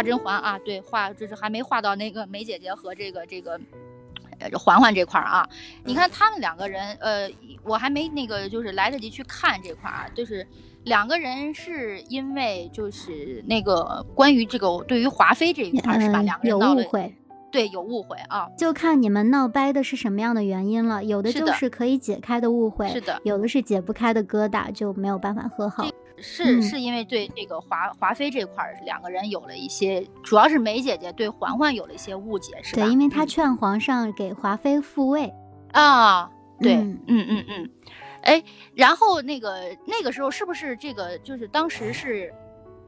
画甄嬛啊，对，画就是还没画到那个梅姐姐和这个这个。呃，嬛嬛这块儿啊，你看他们两个人，呃，我还没那个，就是来得及去看这块儿啊，就是两个人是因为就是那个关于这个对于华妃这一块是吧？两个人有误会，对，有误会啊，就看你们闹掰的是什么样的原因了。有的就是可以解开的误会，是的，有的是解不开的疙瘩，就没有办法和好。是是因为对这个华华妃这块儿两个人有了一些，主要是梅姐姐对嬛嬛有了一些误解，是吧？对，因为她劝皇上给华妃复位啊。对，嗯嗯嗯，哎，然后那个那个时候是不是这个就是当时是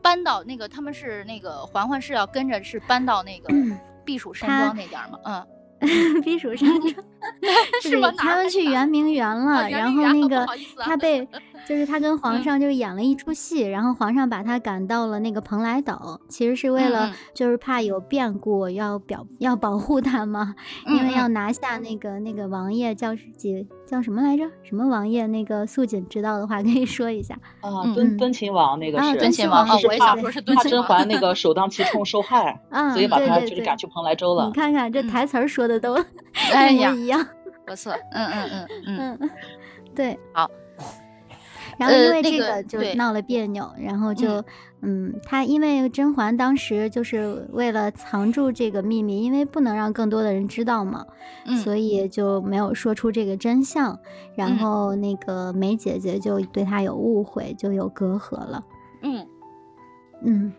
搬到那个他们是那个嬛嬛是要跟着是搬到那个 避暑山庄那点儿吗？嗯。避暑山庄 是吗？他们去圆明园了，然后那 个他被就是他跟皇上就演了一出戏，然后皇上把他赶到了那个蓬莱岛，其实是为了就是怕有变故，要表要保护他嘛，因为要拿下那个那个王爷叫几叫什么来着？什么王爷？那个素锦知道的话可以说一下啊。敦敦亲王那个是敦亲王，是怕怕甄嬛那个首当其冲受害，所以把他就是赶去蓬莱州了。你看看这台词儿说的都 一模一样，不错。嗯嗯嗯嗯嗯，对，好。然后因为这个就闹了别扭，然后就，嗯，他因为甄嬛当时就是为了藏住这个秘密，因为不能让更多的人知道嘛，所以就没有说出这个真相。然后那个梅姐姐就对他有误会，就有隔阂了。嗯嗯。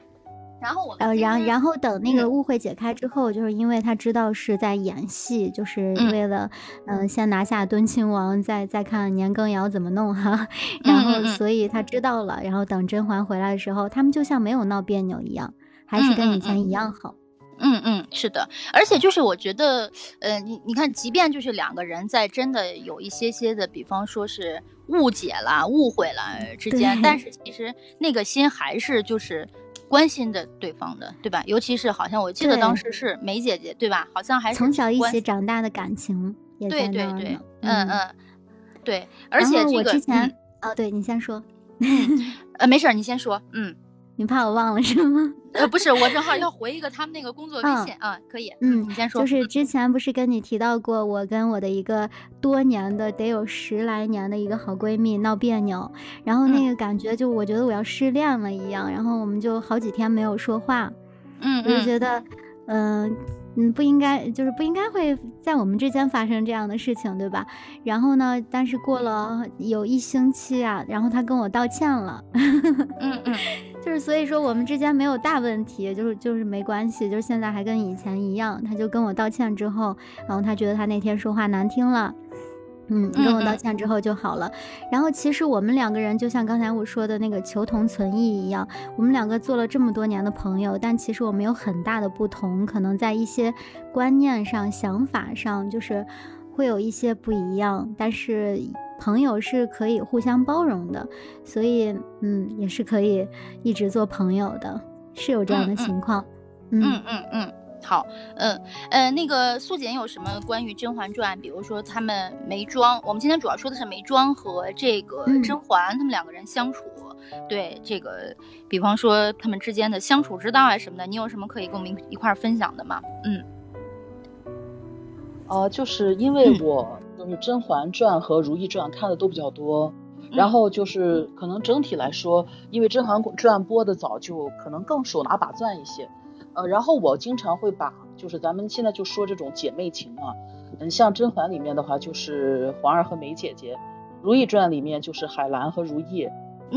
然后我呃，然然后等那个误会解开之后，就是因为他知道是在演戏，就是为了嗯先拿下敦亲王，再再看年羹尧怎么弄哈。然后所以他知道了，然后等甄嬛回来的时候，他们就像没有闹别扭一样，还是跟以前一样好。嗯嗯，是的，而且就是我觉得，呃，你你看，即便就是两个人在真的有一些些的，比方说是误解了、误会了之间，但是其实那个心还是就是。关心着对方的，对吧？尤其是好像我记得当时是梅姐姐，对吧？好像还是从小一起长大的感情也在那儿呢。嗯嗯，对。而且我之前，哦，对你先说。呃，没事儿，你先说。嗯。你怕我忘了是吗？呃，不是，我正好 要回一个他们那个工作微信啊，可以。嗯，你先说。就是之前不是跟你提到过，我跟我的一个多年的得有十来年的一个好闺蜜闹别扭，然后那个感觉就我觉得我要失恋了一样，然后我们就好几天没有说话。嗯，我就觉得，嗯。嗯，不应该，就是不应该会在我们之间发生这样的事情，对吧？然后呢，但是过了有一星期啊，然后他跟我道歉了，嗯嗯，就是所以说我们之间没有大问题，就是就是没关系，就是现在还跟以前一样。他就跟我道歉之后，然后他觉得他那天说话难听了。嗯，跟我道歉之后就好了。然后其实我们两个人就像刚才我说的那个求同存异一样，我们两个做了这么多年的朋友，但其实我们有很大的不同，可能在一些观念上、想法上，就是会有一些不一样。但是朋友是可以互相包容的，所以嗯，也是可以一直做朋友的，是有这样的情况。嗯嗯嗯。好，嗯，呃，那个素锦有什么关于《甄嬛传》？比如说他们眉庄，我们今天主要说的是眉庄和这个甄嬛他们两个人相处，对这个，比方说他们之间的相处之道啊什么的，你有什么可以跟我们一块分享的吗？嗯，呃，就是因为我就是《甄嬛传》和《如懿传》看的都比较多，然后就是可能整体来说，因为《甄嬛传》播的早，就可能更手拿把攥一些。呃，然后我经常会把，就是咱们现在就说这种姐妹情嘛，嗯，像甄嬛里面的话就是皇儿和梅姐姐，如懿传里面就是海兰和如懿，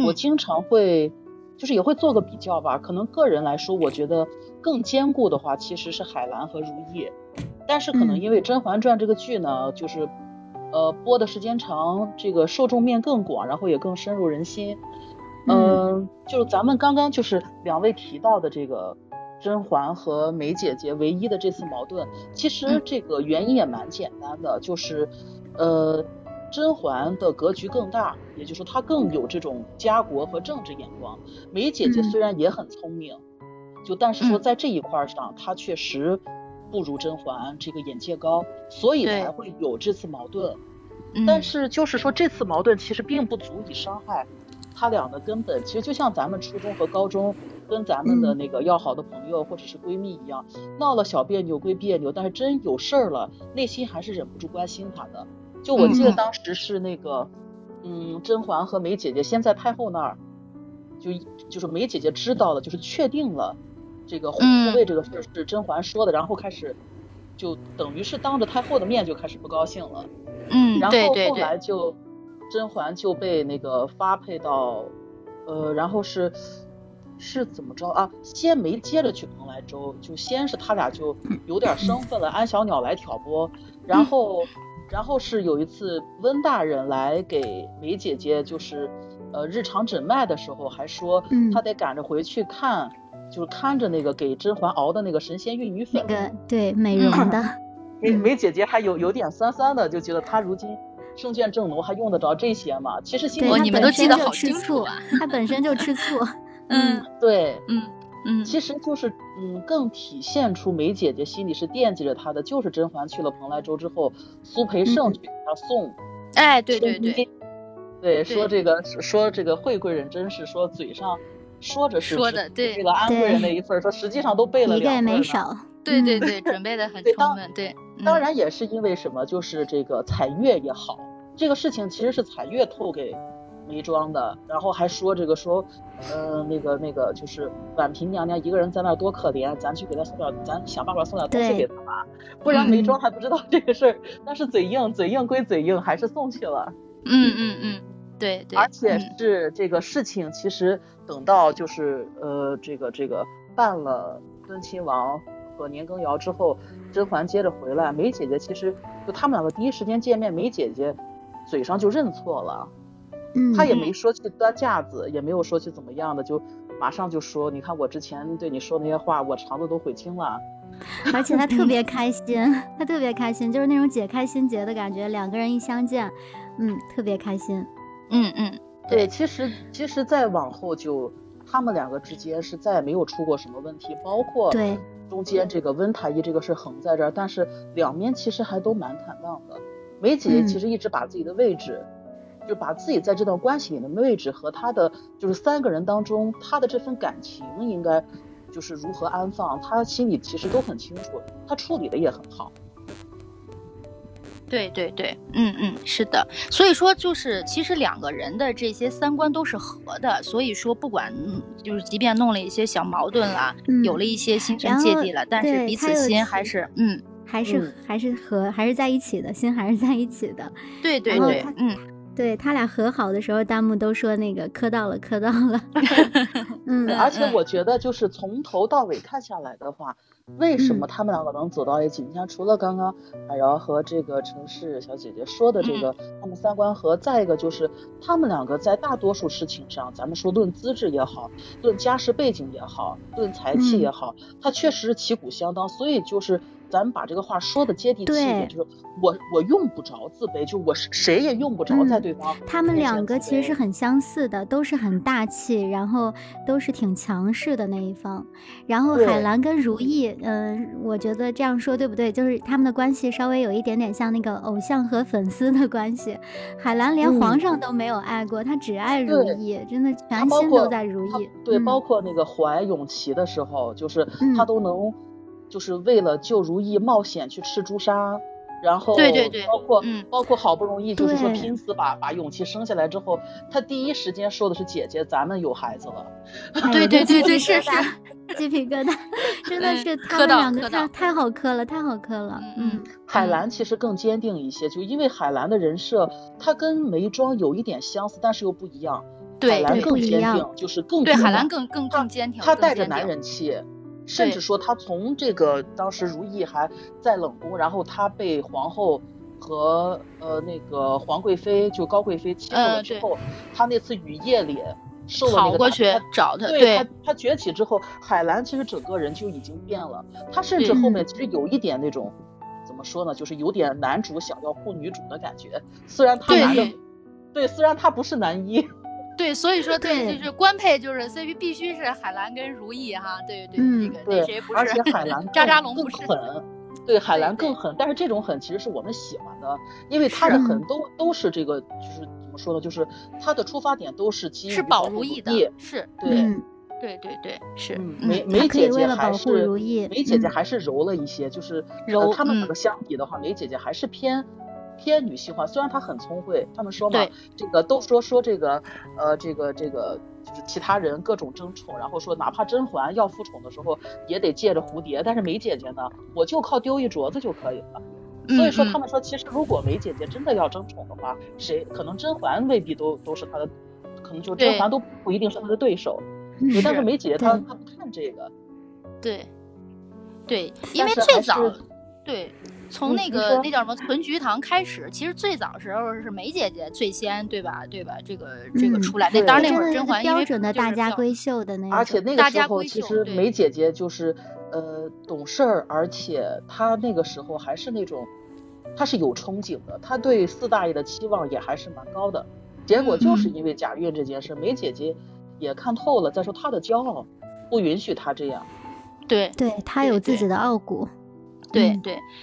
我经常会，就是也会做个比较吧，可能个人来说，我觉得更坚固的话其实是海兰和如懿，但是可能因为甄嬛传这个剧呢，就是呃播的时间长，这个受众面更广，然后也更深入人心，嗯，就是咱们刚刚就是两位提到的这个。甄嬛和梅姐姐唯一的这次矛盾，其实这个原因也蛮简单的，就是，呃，甄嬛的格局更大，也就是说她更有这种家国和政治眼光。梅姐姐虽然也很聪明，就但是说在这一块上，她确实不如甄嬛这个眼界高，所以才会有这次矛盾。但是就是说这次矛盾其实并不足以伤害他俩的根本其实就像咱们初中和高中跟咱们的那个要好的朋友或者是闺蜜一样，闹了小别扭归别扭，但是真有事儿了，内心还是忍不住关心他的。就我记得当时是那个，嗯，甄嬛和梅姐姐先在太后那儿，就就是梅姐姐知道了，就是确定了这个护卫这个事是甄嬛说的，然后开始就等于是当着太后的面就开始不高兴了。嗯，然后后来就。甄嬛就被那个发配到，呃，然后是是怎么着啊？先没接着去蓬莱州，就先是他俩就有点生分了，安小鸟来挑拨，然后然后是有一次温大人来给梅姐姐就是呃日常诊脉的时候，还说他得赶着回去看，就是看着那个给甄嬛熬的那个神仙玉女粉，那个对美容的，梅梅姐姐还有有点酸酸的，就觉得她如今。圣眷正浓还用得着这些吗？其实心里你们都记得好清楚啊。她本身就吃醋。嗯，对，嗯嗯，其实就是嗯，更体现出梅姐姐心里是惦记着她的，就是甄嬛去了蓬莱州之后，苏培盛去给她送。哎，对对对，对，说这个说这个惠贵人真是说嘴上说着是说的，对这个安贵人的一份，说实际上都备了两份少。对对对，准备的很 充分。对，当然也是因为什么，就是这个彩月也好。这个事情其实是彩月透给眉庄的，然后还说这个说，呃，那个那个就是婉嫔娘娘一个人在那多可怜，咱去给她送点，咱想办法送点东西给她吧，不然眉庄还不知道这个事儿。但是嘴硬，嘴硬归嘴硬，还是送去了。嗯嗯嗯，对对。而且是这个事情，其实等到就是呃这个这个办了敦亲王和年羹尧之后，甄嬛接着回来，梅姐姐其实就他们两个第一时间见面，梅姐姐。嘴上就认错了，嗯，他也没说去端架子，也没有说去怎么样的，就马上就说，你看我之前对你说那些话，我肠子都悔青了。而且他特别开心，他特别开心，就是那种解开心结的感觉。两个人一相见，嗯，特别开心。嗯嗯，对，其实其实再往后就他们两个之间是再也没有出过什么问题，包括对中间这个温太医这个事横在这儿，但是两面其实还都蛮坦荡的。梅姐其实一直把自己的位置，就把自己在这段关系里的位置和他的就是三个人当中他的这份感情应该就是如何安放，他心里其实都很清楚，他处理的也很好。对对对，嗯嗯，是的，所以说就是其实两个人的这些三观都是合的，所以说不管就是即便弄了一些小矛盾啦，有了一些心生芥蒂了，但是彼此心还是嗯。还是还是和还是在一起的心还是在一起的，对对对，嗯，对他俩和好的时候，弹幕都说那个磕到了，磕到了，嗯，而且我觉得就是从头到尾看下来的话，为什么他们两个能走到一起？你像，除了刚刚海瑶和这个城市小姐姐说的这个他们三观合，再一个就是他们两个在大多数事情上，咱们说论资质也好，论家世背景也好，论才气也好，他确实是旗鼓相当，所以就是。咱们把这个话说的接地气一点，就是我我用不着自卑，就我谁也用不着在对方。他们两个其实是很相似的，都是很大气，然后都是挺强势的那一方。然后海兰跟如意，嗯，我觉得这样说对不对？就是他们的关系稍微有一点点像那个偶像和粉丝的关系。海兰连皇上都没有爱过，他只爱如意，真的全心都在如意。对，包括那个怀永琪的时候，就是他都能。就是为了救如意冒险去吃朱砂，然后对对对，包括嗯，包括好不容易就是说拼死把把永琪生下来之后，他第一时间说的是姐姐，咱们有孩子了。对对对对，是是，鸡皮疙瘩，真的是他们两个太太好磕了，太好磕了。嗯，海兰其实更坚定一些，就因为海兰的人设，她跟眉庄有一点相似，但是又不一样。对，海兰更坚定，就是更对海兰更更更坚挺，她带着男人气。甚至说，他从这个当时如意还在冷宫，然后他被皇后和呃那个皇贵妃就高贵妃欺负了之后，他那次雨夜里受了那个过去找他，对他他崛起之后，海兰其实整个人就已经变了。他甚至后面其实有一点那种怎么说呢，就是有点男主想要护女主的感觉。虽然他男的，对，虽然他不是男一。对，所以说对，就是官配就是 CP 必须是海兰跟如意哈，对对对，那个那谁不是？而且海兰 渣渣龙更狠，对海兰更狠，但是这种狠其实是我们喜欢的，因为他的狠都都是这个就是怎么么说呢？就是他的出发点都是基于是保如意的，是对。嗯对对对，是梅梅姐姐还是梅姐姐还是柔了一些，就是柔。他们两个相比的话，梅姐姐还是偏偏女性化。虽然她很聪慧，他们说嘛，这个都说说这个呃这个这个就是其他人各种争宠，然后说哪怕甄嬛要复宠的时候也得借着蝴蝶，但是梅姐姐呢，我就靠丢一镯子就可以了。所以说他们说，其实如果梅姐姐真的要争宠的话，谁可能甄嬛未必都都是她的，可能就甄嬛都不一定是她的对手。但是梅姐姐她她不看这个，对，对，因为最早对从那个那叫什么存菊堂开始，其实最早时候是梅姐姐最先对吧？对吧？这个这个出来，那当然那会儿甄嬛标准的大家闺秀的那，而且那个时候其实梅姐姐就是呃懂事儿，而且她那个时候还是那种她是有憧憬的，她对四大爷的期望也还是蛮高的。结果就是因为贾韵这件事，梅姐姐。也看透了，再说她的骄傲，不允许她这样。对，对她有自己的傲骨。对对，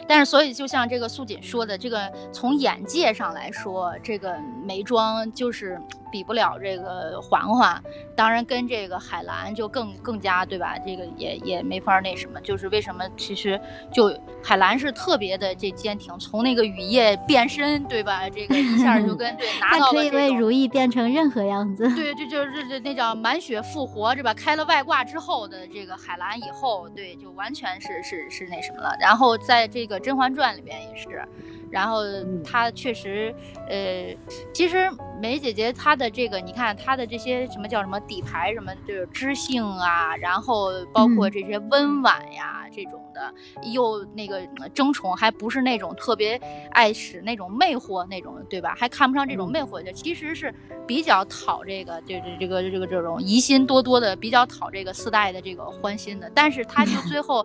但是所以就像这个素锦说的，这个从眼界上来说，这个眉庄就是。比不了这个嬛嬛，当然跟这个海兰就更更加对吧？这个也也没法那什么，就是为什么其实就海兰是特别的这坚挺，从那个雨夜变身对吧？这个一下就跟 对拿到了可以为如意变成任何样子。对，这就是这那叫满血复活，是吧？开了外挂之后的这个海兰以后，对，就完全是是是那什么了。然后在这个《甄嬛传》里面也是。然后她确实，呃，其实梅姐姐她的这个，你看她的这些什么叫什么底牌什么，就是知性啊，然后包括这些温婉呀这种的，又那个争宠还不是那种特别爱使那种魅惑那种，对吧？还看不上这种魅惑的，其实是比较讨这个，这这这个这个这种疑心多多的，比较讨这个四代的这个欢心的。但是她就 最后。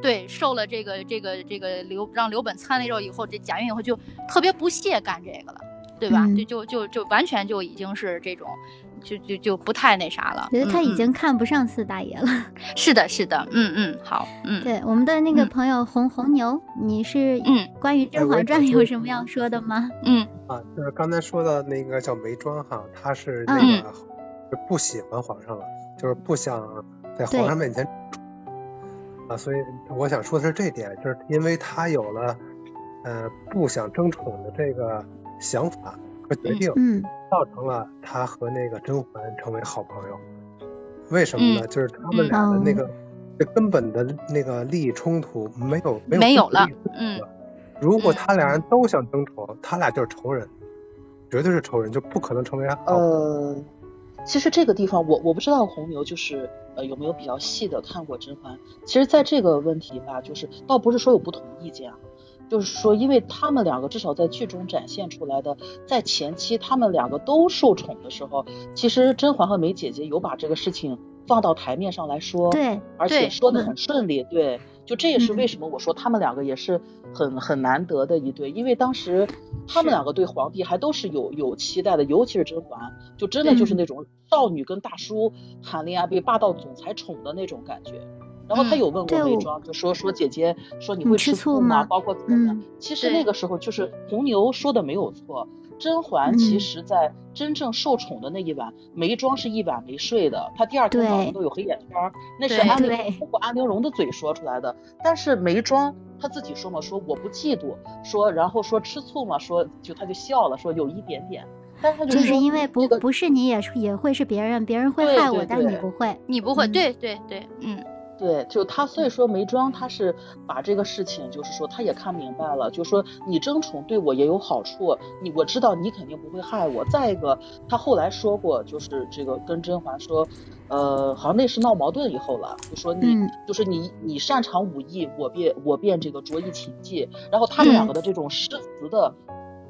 对，受了这个这个这个刘让刘本参了之后以后，这贾云以后就特别不屑干这个了，对吧？就就就就完全就已经是这种，就就就不太那啥了。觉得他已经看不上四大爷了。是的，是的，嗯嗯，好，嗯。对，我们的那个朋友红红牛，你是嗯，关于《甄嬛传》有什么要说的吗？嗯啊，就是刚才说的那个叫眉庄哈，他是那个不喜欢皇上了，就是不想在皇上面前。啊，所以我想说的是这点，就是因为他有了，呃，不想争宠的这个想法和决定，嗯，造成了他和那个甄嬛成为好朋友。为什么呢？就是他们俩的那个最根本的那个利益冲突没有没有没有了，嗯。如果他俩人都想争宠，他俩就是仇人，绝对是仇人，就不可能成为好。呃，其实这个地方我我不知道红牛就是。呃，有没有比较细的看过甄嬛？其实，在这个问题吧，就是倒不是说有不同意见啊，就是说，因为他们两个至少在剧中展现出来的，在前期他们两个都受宠的时候，其实甄嬛和梅姐姐有把这个事情放到台面上来说，对，而且说的很顺利，对。就这也是为什么我说他们两个也是很很难得的一对，因为当时他们两个对皇帝还都是有有期待的，尤其是甄嬛，就真的就是那种少女跟大叔谈恋爱被霸道总裁宠的那种感觉。然后他有问过眉庄，就说说姐姐说你会吃醋吗？包括怎么样？其实那个时候就是红牛说的没有错。甄嬛其实，在真正受宠的那一晚，眉庄是一晚没睡的，她第二天早上都有黑眼圈，那是安陵通过安陵容的嘴说出来的。但是眉庄她自己说嘛，说我不嫉妒，说然后说吃醋嘛，说就她就笑了，说有一点点。但是就是因为不不是你也也会是别人，别人会害我，但你不会，你不会，对对对，嗯。对，就他，所以说眉庄他是把这个事情，就是说他也看明白了，就说你争宠对我也有好处，你我知道你肯定不会害我。再一个，他后来说过，就是这个跟甄嬛说，呃，好像那是闹矛盾以后了，就说你就是你你擅长武艺，我便我便这个着意琴技，然后他们两个的这种诗词的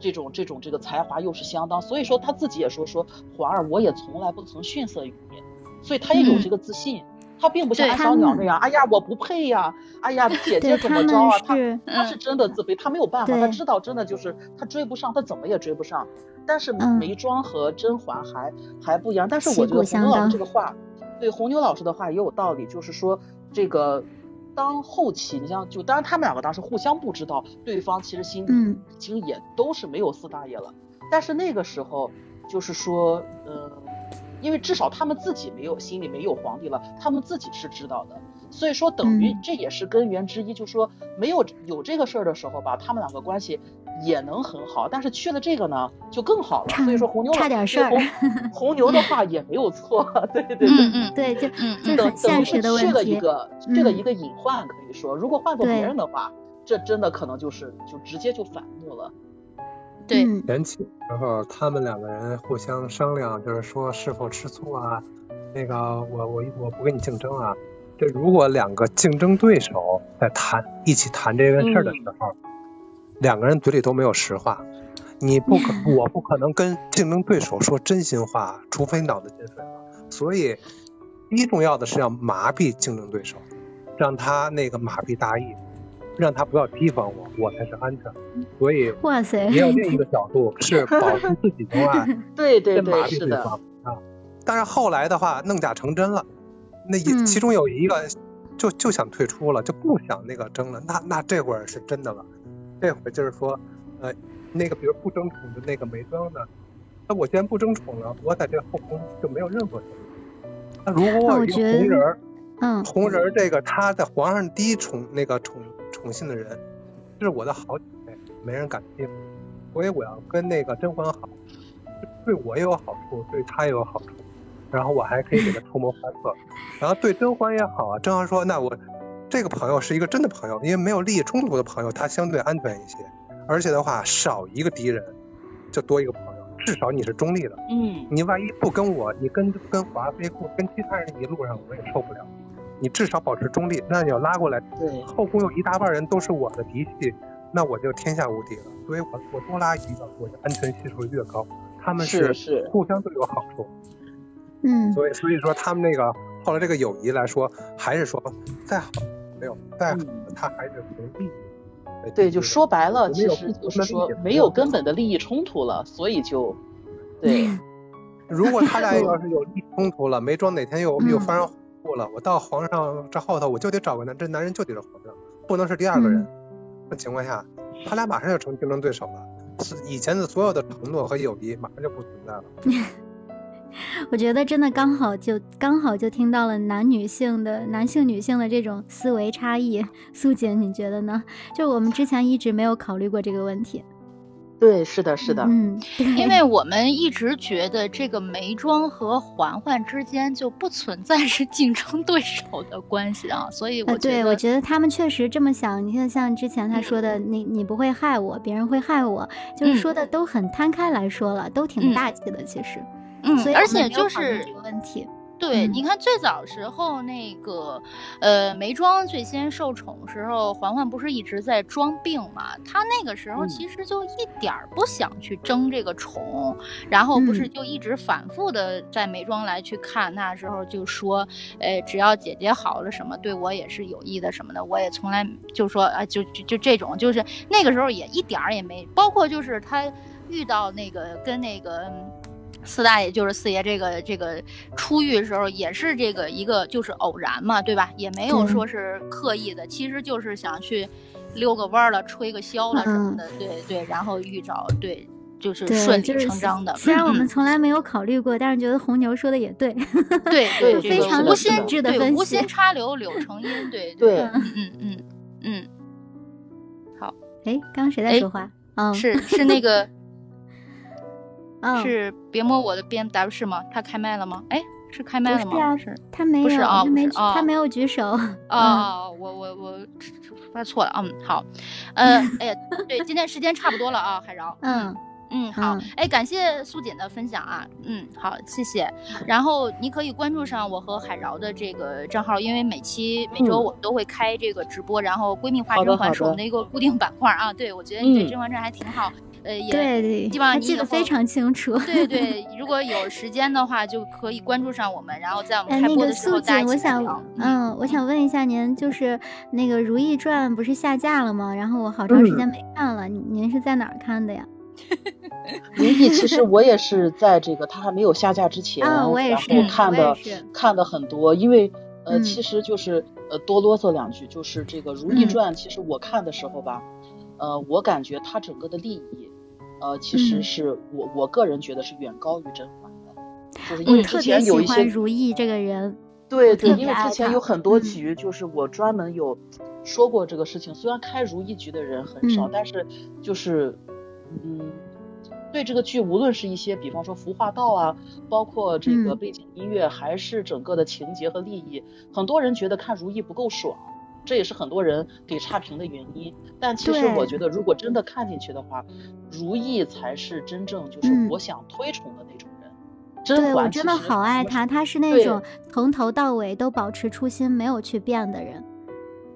这种这种这个才华又是相当，所以说他自己也说说皇儿我也从来不曾逊色于你，所以他也有这个自信。他并不像安小鸟那样，哎呀，我不配呀，哎呀，姐姐怎么着啊？他他是真的自卑，他没有办法，他知道真的就是他追不上，他怎么也追不上。但是眉庄和甄嬛还还不一样。但是我觉得红牛老师这个话，对红牛老师的话也有道理，就是说这个当后期，你像就当然他们两个当时互相不知道对方其实心里已经也都是没有四大爷了。但是那个时候。就是说，呃，因为至少他们自己没有心里没有皇帝了，他们自己是知道的，所以说等于这也是根源之一，就说没有有这个事儿的时候吧，他们两个关系也能很好，但是缺了这个呢就更好了，所以说红牛差点事儿，红牛的话也没有错，对对对，嗯嗯对，就嗯就很现实的问题，去了一个去了一个隐患，可以说，如果换做别人的话，这真的可能就是就直接就反目了。对，前期时候他们两个人互相商量，就是说是否吃醋啊，那个我我我不跟你竞争啊。这如果两个竞争对手在谈一起谈这件事的时候，两个人嘴里都没有实话，你不可 我不可能跟竞争对手说真心话，除非脑子进水了。所以第一重要的是要麻痹竞争对手，让他那个麻痹大意。让他不要提防我，我才是安全。所以，哇塞，也有另一个角度是保护自己的话，对对对，是的啊。但是后来的话，弄假成真了，那也其中有一个就就想退出了，就不想那个争了。那那这会儿是真的了，这会儿就是说，呃，那个比如不争宠的那个梅庄呢，那我既然不争宠了，我在这后宫就没有任何那如果我一个红人儿嗯，红人儿这个他在皇上第一宠那个宠。宠幸的人，这是我的好姐妹，没人敢欺负，所以我要跟那个甄嬛好，对我也有好处，对她也有好处，然后我还可以给她出谋划策，然后对甄嬛也好啊。甄嬛说，那我这个朋友是一个真的朋友，因为没有利益冲突的朋友，他相对安全一些，而且的话少一个敌人，就多一个朋友，至少你是中立的。嗯，你万一不跟我，你跟跟华妃或跟其他人一路上，我也受不了。你至少保持中立，那你要拉过来，对，后宫有一大半人都是我的嫡系，那我就天下无敌了。所以我我多拉一个，我的安全系数越高。他们是是互相都有好处，嗯，所以所以说他们那个后来这个友谊来说，还是说再好没有再好，他还是从利益。对，就说白了，其实就是说没有根本的利益冲突了，所以就 对。如果他俩要是有利益冲突了，没准哪天又又发生。了，我到皇上这后头，我就得找个男，这男人就得是皇上，不能是第二个人。那情况下，他俩马上就成竞争对手了。是以前的所有的承诺和友谊，马上就不存在了。我觉得真的刚好就刚好就听到了男女性的男性女性的这种思维差异。素锦，你觉得呢？就我们之前一直没有考虑过这个问题。对，是的，是的，嗯，因为我们一直觉得这个眉庄和嬛嬛之间就不存在是竞争对手的关系啊，所以我对我觉得他们确实这么想。你看，像之前他说的，你你不会害我，别人会害我，就是说的都很摊开来说了，都挺大气的，其实，嗯，所以而且就是这个问题。对，你看最早时候那个，呃，眉庄最先受宠时候，嬛嬛不是一直在装病嘛？她那个时候其实就一点儿不想去争这个宠，然后不是就一直反复的在眉庄来去看，那时候就说，呃，只要姐姐好了什么，对我也是有益的什么的，我也从来就说啊，就就就这种，就是那个时候也一点儿也没，包括就是她遇到那个跟那个。四大爷就是四爷，这个这个出狱的时候也是这个一个就是偶然嘛，对吧？也没有说是刻意的，其实就是想去溜个弯了、吹个箫了什么的，对对。然后遇着，对，就是顺理成章的。虽然我们从来没有考虑过，但是觉得红牛说的也对，对对，非常无心智的分析。无心插柳柳成荫，对 对，嗯嗯嗯嗯。好，哎，刚刚谁在说话？嗯，是是那个。嗯，是别摸我的 B M W 是吗？他开麦了吗？哎，是开麦了吗？是，他没有，不是啊，他没，他没有举手。哦，我我我发错了。嗯，好，呃，哎呀，对，今天时间差不多了啊，海饶。嗯嗯，好，哎，感谢素锦的分享啊。嗯，好，谢谢。然后你可以关注上我和海饶的这个账号，因为每期每周我们都会开这个直播，然后闺蜜化甄嬛是我们的一个固定板块啊。对，我觉得你对《甄嬛传》还挺好。呃，也对希望记得非常清楚。对对，如果有时间的话，就可以关注上我们，然后在我们开播的时候大家一起聊。嗯，我想问一下您，就是那个《如懿传》不是下架了吗？然后我好长时间没看了，您是在哪儿看的呀？如懿其实我也是在这个它还没有下架之前，然后看的看的很多，因为呃，其实就是呃多啰嗦两句，就是这个《如懿传》，其实我看的时候吧。呃，我感觉他整个的利益，呃，其实是我我个人觉得是远高于甄嬛的，就是因为之前有一些如意这个人，对对，因为之前有很多局，就是我专门有说过这个事情。虽然开如意局的人很少，但是就是嗯，对这个剧，无论是一些比方说服化道啊，包括这个背景音乐，还是整个的情节和利益，很多人觉得看如意不够爽。这也是很多人给差评的原因，但其实我觉得，如果真的看进去的话，如意才是真正就是我想推崇的那种人。对我真的好爱他，他是那种从头到尾都保持初心，没有去变的人，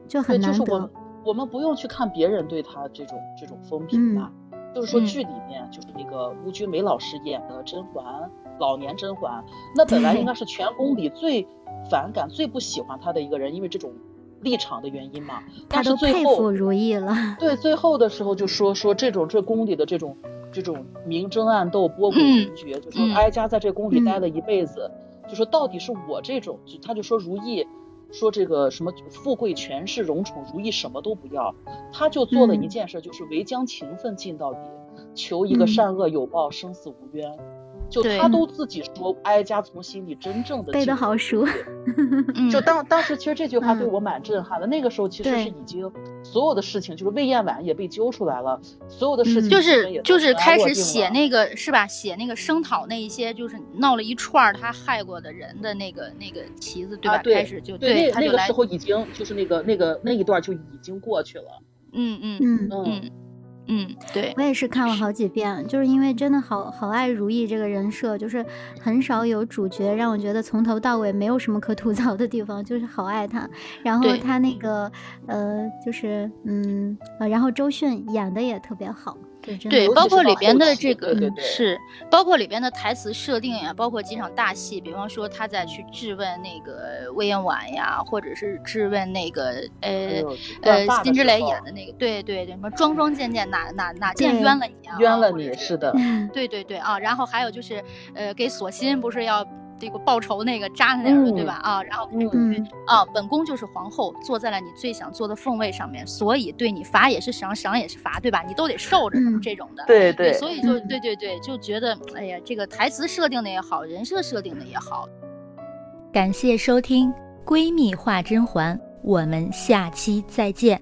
就很难得。我我们不用去看别人对他这种这种风评吧，就是说剧里面就是那个邬君梅老师演的甄嬛，老年甄嬛，那本来应该是全宫里最反感、最不喜欢她的一个人，因为这种。立场的原因嘛，但是最后如意了。对，最后的时候就说说这种这宫里的这种这种明争暗斗、波诡云谲，就说哀家在这宫里待了一辈子，就说到底是我这种，就他就说如意，说这个什么富贵权势荣宠，如意什么都不要，他就做了一件事，就是唯将情分尽到底，求一个善恶有报，生死无冤。就他都自己说，哀家从心里真正的背得好熟。就当当时其实这句话对我蛮震撼的。那个时候其实是已经所有的事情，就是魏延婉也被揪出来了，所有的事情就是就是开始写那个是吧？写那个声讨那一些就是闹了一串他害过的人的那个那个旗子对吧？开始就对那个时候已经就是那个那个那一段就已经过去了。嗯嗯嗯嗯。嗯，对我也是看了好几遍，就是因为真的好好爱如意这个人设，就是很少有主角让我觉得从头到尾没有什么可吐槽的地方，就是好爱他。然后他那个呃，就是嗯呃，然后周迅演的也特别好。对，包括里边的这个是，包括里边的台词设定呀，包括几场大戏，比方说他在去质问那个魏延婉呀，或者是质问那个呃呃辛芷蕾演的那个，对对对，什么桩桩件件哪哪哪件冤了你啊？冤了你是的，对对对啊，然后还有就是呃给索心不是要。这个报仇那个扎他点的，对吧？啊，然后嗯啊，本宫就是皇后，坐在了你最想坐的凤位上面，所以对你罚也是赏，赏也是罚，对吧？你都得受着这种的。对对，所以就对对对，就觉得哎呀，这个台词设定的也好，人设设定的也好。感谢收听《闺蜜话甄嬛》，我们下期再见。